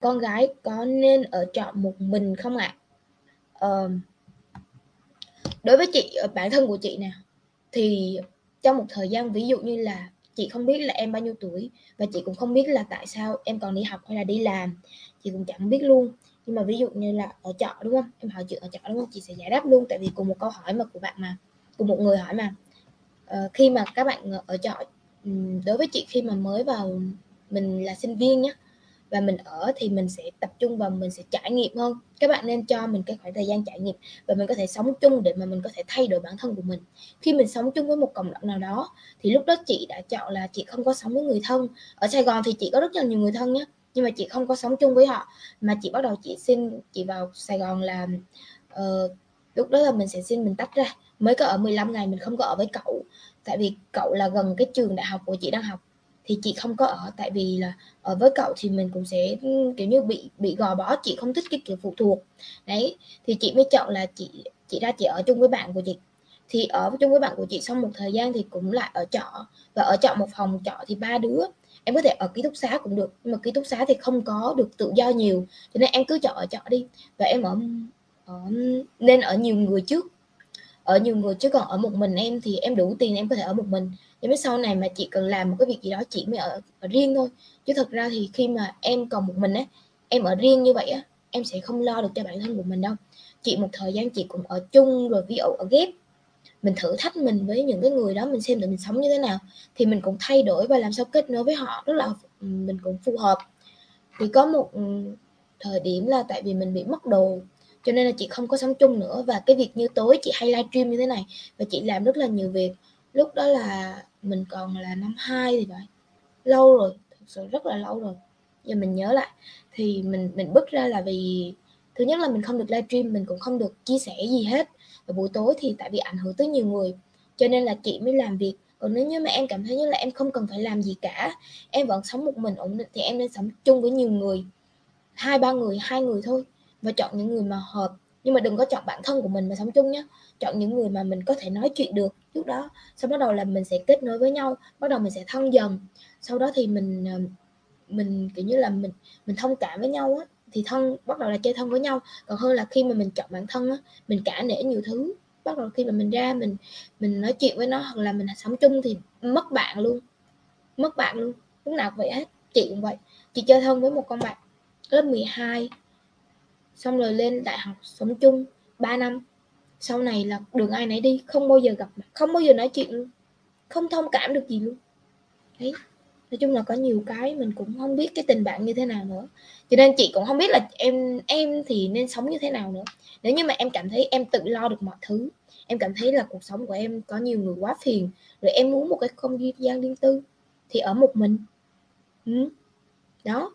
con gái có nên ở trọ một mình không ạ? Ờ, đối với chị ờ, bản thân của chị nè thì trong một thời gian ví dụ như là chị không biết là em bao nhiêu tuổi và chị cũng không biết là tại sao em còn đi học hay là đi làm chị cũng chẳng biết luôn. Nhưng mà ví dụ như là ở trọ đúng không? Em hỏi chuyện ở trọ đúng không? Chị sẽ giải đáp luôn tại vì cùng một câu hỏi mà của bạn mà cùng một người hỏi mà. Ờ, khi mà các bạn ở trọ đối với chị khi mà mới vào mình là sinh viên nhé và mình ở thì mình sẽ tập trung vào mình sẽ trải nghiệm hơn. Các bạn nên cho mình cái khoảng thời gian trải nghiệm và mình có thể sống chung để mà mình có thể thay đổi bản thân của mình. Khi mình sống chung với một cộng đồng nào đó thì lúc đó chị đã chọn là chị không có sống với người thân. Ở Sài Gòn thì chị có rất là nhiều người thân nhé nhưng mà chị không có sống chung với họ. Mà chị bắt đầu chị xin chị vào Sài Gòn là uh, lúc đó là mình sẽ xin mình tách ra. Mới có ở 15 ngày mình không có ở với cậu. Tại vì cậu là gần cái trường đại học của chị đang học thì chị không có ở. Tại vì là ở với cậu thì mình cũng sẽ kiểu như bị bị gò bó chị không thích cái kiểu phụ thuộc. Đấy thì chị mới chọn là chị chị ra chị ở chung với bạn của chị. Thì ở chung với bạn của chị xong một thời gian thì cũng lại ở trọ. Và ở trọ một phòng trọ thì ba đứa. Em có thể ở ký túc xá cũng được nhưng mà ký túc xá thì không có được tự do nhiều. Cho nên em cứ chọn ở trọ đi. Và em ở, ở nên ở nhiều người trước. Ở nhiều người chứ còn ở một mình em thì em đủ tiền em có thể ở một mình nhưng sau này mà chị cần làm một cái việc gì đó chị mới ở, ở riêng thôi. Chứ thật ra thì khi mà em còn một mình á em ở riêng như vậy á em sẽ không lo được cho bản thân của mình đâu. Chị một thời gian chị cũng ở chung rồi ví dụ ở ghép. Mình thử thách mình với những cái người đó mình xem tụi mình sống như thế nào. Thì mình cũng thay đổi và làm sao kết nối với họ rất là mình cũng phù hợp. Thì có một ừ, thời điểm là tại vì mình bị mất đồ cho nên là chị không có sống chung nữa. Và cái việc như tối chị hay livestream như thế này và chị làm rất là nhiều việc lúc đó là mình còn là năm 2 thì phải. Lâu rồi, thực sự rất là lâu rồi. Giờ mình nhớ lại, thì mình mình bước ra là vì, thứ nhất là mình không được livestream, mình cũng không được chia sẻ gì hết. Và buổi tối thì tại vì ảnh hưởng tới nhiều người, cho nên là chị mới làm việc. Còn nếu như mà em cảm thấy như là em không cần phải làm gì cả, em vẫn sống một mình ổn định, thì em nên sống chung với nhiều người. Hai, ba người, hai người thôi. Và chọn những người mà hợp. Nhưng mà đừng có chọn bản thân của mình mà sống chung nhé chọn những người mà mình có thể nói chuyện được trước đó, sau bắt đầu là mình sẽ kết nối với nhau, bắt đầu mình sẽ thân dần. Sau đó thì mình ờ, mình, kiểu như là, mình mình thông cảm với nhau á, thì thân, bắt đầu là chơi thân với nhau. Còn hơn là khi mà mình chọn bản thân á, mình cả nể nhiều thứ, bắt đầu khi mà mình ra mình mình nói chuyện với nó hoặc là mình sống chung thì mất bạn luôn, mất bạn luôn, lúc nào vậy hết, chị cũng vậy. Chị chơi thân với một con bạn lớp 12 xong rồi lên đại học sống chung 3 năm sau này là đường ai nấy đi, không bao giờ gặp mặt, không bao giờ nói chuyện luôn. Không thông cảm được gì luôn. Đấy. Nói chung là có nhiều cái mình cũng không biết cái tình bạn như thế nào nữa. Cho nên chị cũng không biết là em em thì nên sống như thế nào nữa. Nếu như mà em cảm thấy em tự lo được mọi thứ, em cảm thấy là cuộc sống của em có nhiều người quá phiền, rồi em muốn một cái không gian riêng tư, thì ở một mình. Ừ. đó.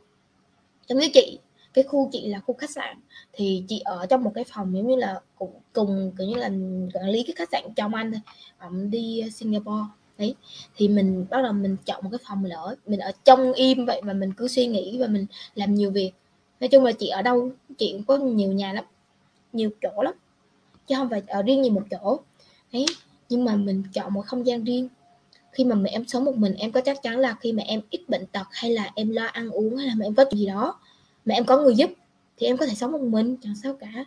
Giống như chị cái khu chị là khu khách sạn, thì chị ở trong một cái phòng giống như là cũng cùng, kiểu như là quản lý cái khách sạn trong anh thôi đi Singapore, đấy. Thì mình bắt đầu mình chọn một cái phòng mình ở mình ở trong im vậy mà mình cứ suy nghĩ và mình làm nhiều việc. Nói chung là chị ở đâu, chị cũng có nhiều nhà lắm, nhiều chỗ lắm, chứ không phải ở riêng gì một chỗ, đấy. Nhưng mà mình chọn một không gian riêng. Khi mà mẹ em sống một mình, em có chắc chắn là khi mà em ít bệnh tật hay là em lo ăn uống hay là mà em có gì đó mà em có người giúp thì em có thể sống một mình, chẳng sao cả.